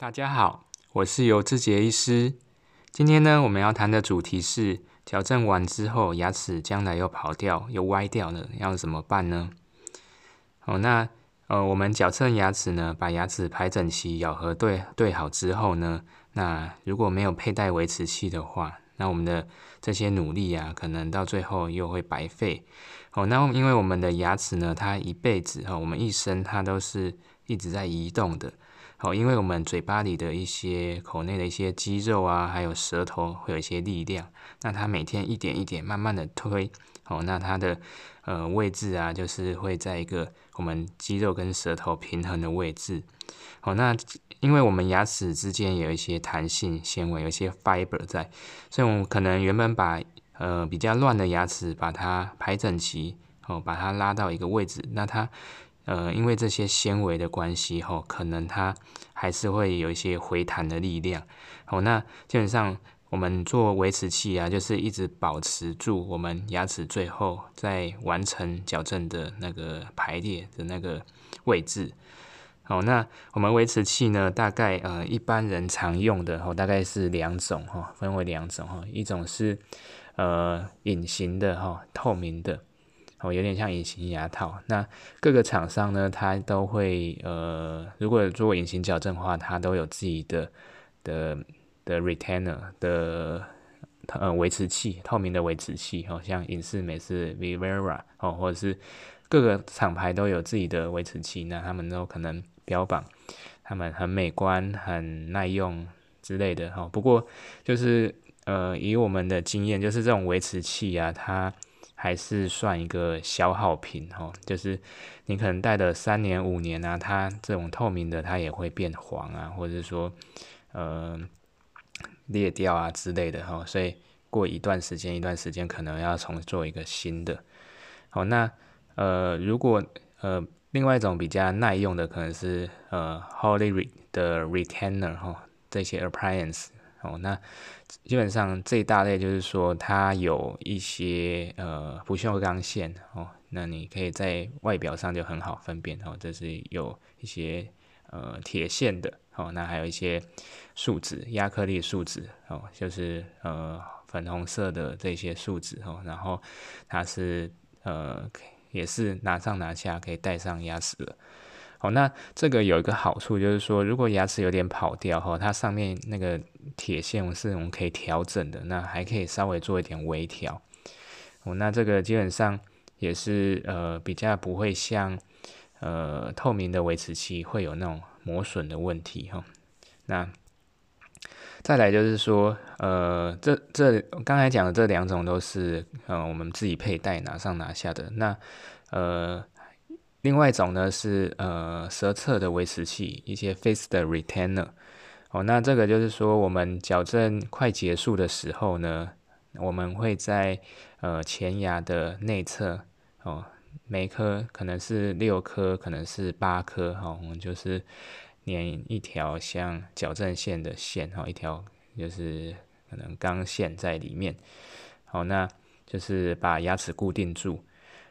大家好，我是尤志杰医师。今天呢，我们要谈的主题是矫正完之后，牙齿将来又跑掉、又歪掉了，要怎么办呢？哦，那呃，我们矫正牙齿呢，把牙齿排整齐、咬合对对好之后呢，那如果没有佩戴维持器的话，那我们的这些努力啊，可能到最后又会白费。哦，那因为我们的牙齿呢，它一辈子哈，我们一生它都是一直在移动的。好，因为我们嘴巴里的一些口内的一些肌肉啊，还有舌头会有一些力量，那它每天一点一点慢慢的推，哦，那它的呃位置啊，就是会在一个我们肌肉跟舌头平衡的位置。好，那因为我们牙齿之间有一些弹性纤维，有一些 fiber 在，所以我们可能原本把呃比较乱的牙齿把它排整齐，哦，把它拉到一个位置，那它。呃，因为这些纤维的关系，吼，可能它还是会有一些回弹的力量。好，那基本上我们做维持器啊，就是一直保持住我们牙齿最后在完成矫正的那个排列的那个位置。好，那我们维持器呢，大概呃一般人常用的吼，大概是两种哈，分为两种哈，一种是呃隐形的哈，透明的。哦，有点像隐形牙套。那各个厂商呢，它都会呃，如果做隐形矫正的话，它都有自己的的的 retainer 的呃维持器，透明的维持器。哦，像隐适美是 Vivera 哦，或者是各个厂牌都有自己的维持器。那他们都可能标榜他们很美观、很耐用之类的。哈，不过就是呃，以我们的经验，就是这种维持器啊，它还是算一个消耗品哦，就是你可能戴了三年五年啊，它这种透明的它也会变黄啊，或者说呃裂掉啊之类的哈，所以过一段时间一段时间可能要重做一个新的。好，那呃如果呃另外一种比较耐用的可能是呃 Holy 的 Retainer 哈，这些 Appliance。哦，那基本上这一大类就是说，它有一些呃不锈钢线哦，那你可以在外表上就很好分辨哦，这是有一些呃铁线的哦，那还有一些树脂、亚克力树脂哦，就是呃粉红色的这些树脂哦，然后它是呃也是拿上拿下可以戴上牙齿的。好，那这个有一个好处，就是说，如果牙齿有点跑掉哈，它上面那个铁线是我们可以调整的，那还可以稍微做一点微调。哦，那这个基本上也是呃比较不会像呃透明的维持器会有那种磨损的问题哈。那再来就是说，呃，这这刚才讲的这两种都是呃我们自己佩戴拿上拿下的，那呃。另外一种呢是呃舌侧的维持器，一些 face 的 retainer。哦，那这个就是说我们矫正快结束的时候呢，我们会在呃前牙的内侧哦，每颗可能是六颗，可能是八颗哈，我们就是粘一条像矫正线的线哈，一条就是可能钢线在里面。好，那就是把牙齿固定住。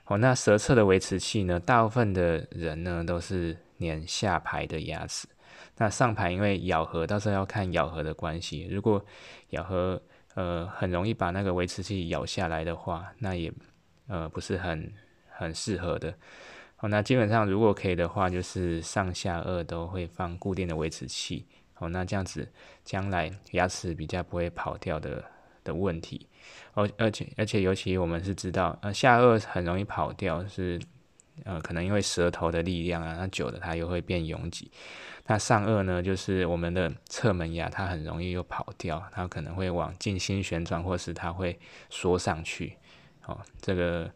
哦，那舌侧的维持器呢？大部分的人呢都是粘下排的牙齿，那上排因为咬合，到时候要看咬合的关系。如果咬合呃很容易把那个维持器咬下来的话，那也呃不是很很适合的。哦，那基本上如果可以的话，就是上下颚都会放固定的维持器。哦，那这样子将来牙齿比较不会跑掉的。的问题，而而且而且尤其我们是知道，呃，下颚很容易跑掉，是呃，可能因为舌头的力量啊，那久了它又会变拥挤。那上颚呢，就是我们的侧门牙，它很容易又跑掉，它可能会往静心旋转，或是它会缩上去。哦，这个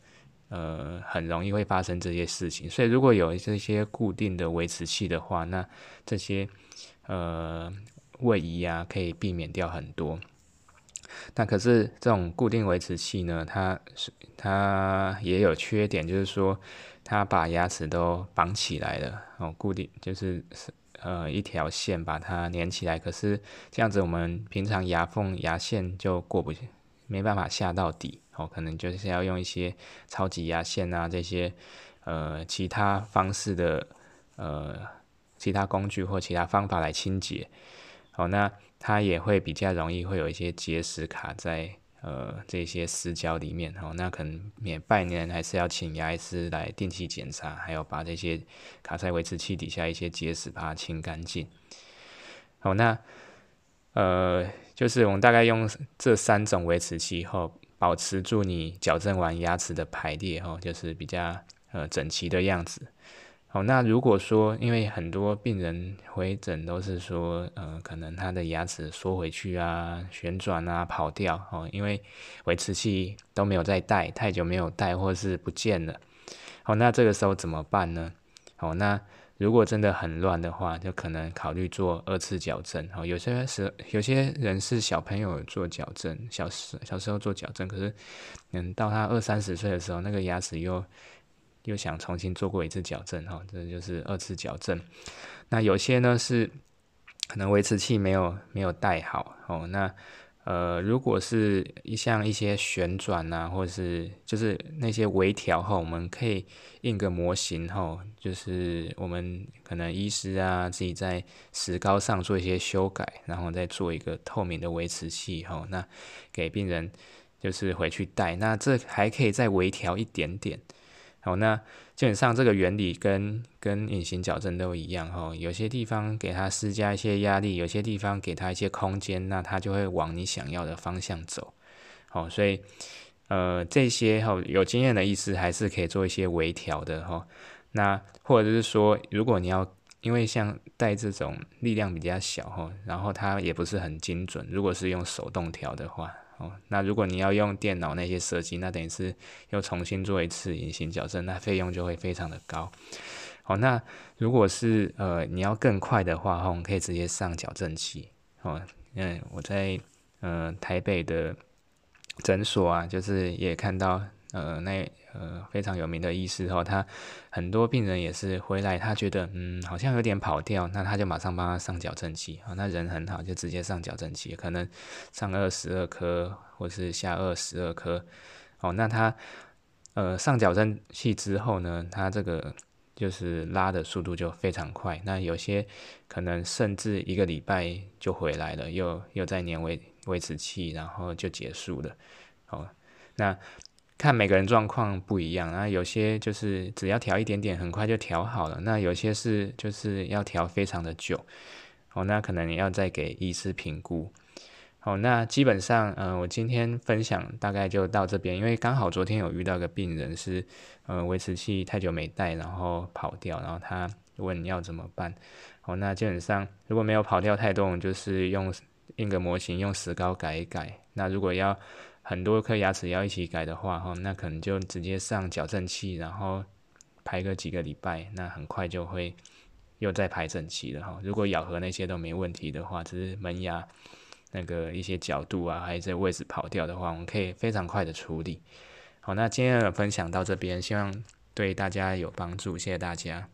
呃，很容易会发生这些事情。所以如果有这些固定的维持器的话，那这些呃位移啊，可以避免掉很多。那可是这种固定维持器呢？它是它也有缺点，就是说它把牙齿都绑起来了哦，固定就是呃一条线把它连起来。可是这样子我们平常牙缝牙线就过不去，没办法下到底哦，可能就是要用一些超级牙线啊这些呃其他方式的呃其他工具或其他方法来清洁。好，那它也会比较容易会有一些结石卡在呃这些死角里面。哦，那可能每半年还是要请牙医师来定期检查，还有把这些卡在维持器底下一些结石把它清干净。好，那呃就是我们大概用这三种维持器后，保持住你矫正完牙齿的排列哦，就是比较呃整齐的样子。好，那如果说，因为很多病人回诊都是说，呃，可能他的牙齿缩回去啊、旋转啊、跑掉哦，因为维持器都没有再戴，太久没有戴或是不见了。好，那这个时候怎么办呢？好，那如果真的很乱的话，就可能考虑做二次矫正。哦，有些时有些人是小朋友做矫正，小时小时候做矫正，可是，嗯，到他二三十岁的时候，那个牙齿又。又想重新做过一次矫正，哈，这就是二次矫正。那有些呢是可能维持器没有没有带好，哦，那呃，如果是一像一些旋转啊，或者是就是那些微调后，我们可以印个模型后，就是我们可能医师啊自己在石膏上做一些修改，然后再做一个透明的维持器，吼，那给病人就是回去戴，那这还可以再微调一点点。好，那基本上这个原理跟跟隐形矫正都一样哈。有些地方给它施加一些压力，有些地方给它一些空间，那它就会往你想要的方向走。好，所以呃这些哈有经验的医师还是可以做一些微调的哈。那或者是说，如果你要因为像带这种力量比较小哈，然后它也不是很精准，如果是用手动调的话。哦，那如果你要用电脑那些设计，那等于是又重新做一次隐形矫正，那费用就会非常的高。哦，那如果是呃你要更快的话，哈，我们可以直接上矫正器。哦，嗯，我在呃台北的诊所啊，就是也看到呃那。呃，非常有名的医师哦，他很多病人也是回来，他觉得嗯好像有点跑掉，那他就马上帮他上矫正器啊，那人很好，就直接上矫正器，可能上二十二颗或是下二十二颗，哦，那他呃上矫正器之后呢，他这个就是拉的速度就非常快，那有些可能甚至一个礼拜就回来了，又又在粘维维持器，然后就结束了，哦，那。看每个人状况不一样，那有些就是只要调一点点，很快就调好了。那有些是就是要调非常的久，哦，那可能你要再给医师评估。好，那基本上，嗯，我今天分享大概就到这边，因为刚好昨天有遇到个病人是，呃，维持器太久没戴，然后跑掉，然后他问要怎么办。好，那基本上如果没有跑掉太多，就是用印个模型，用石膏改一改。那如果要很多颗牙齿要一起改的话，哈，那可能就直接上矫正器，然后排个几个礼拜，那很快就会又再排整齐了，哈。如果咬合那些都没问题的话，只是门牙那个一些角度啊，还有这位置跑掉的话，我们可以非常快的处理。好，那今天的分享到这边，希望对大家有帮助，谢谢大家。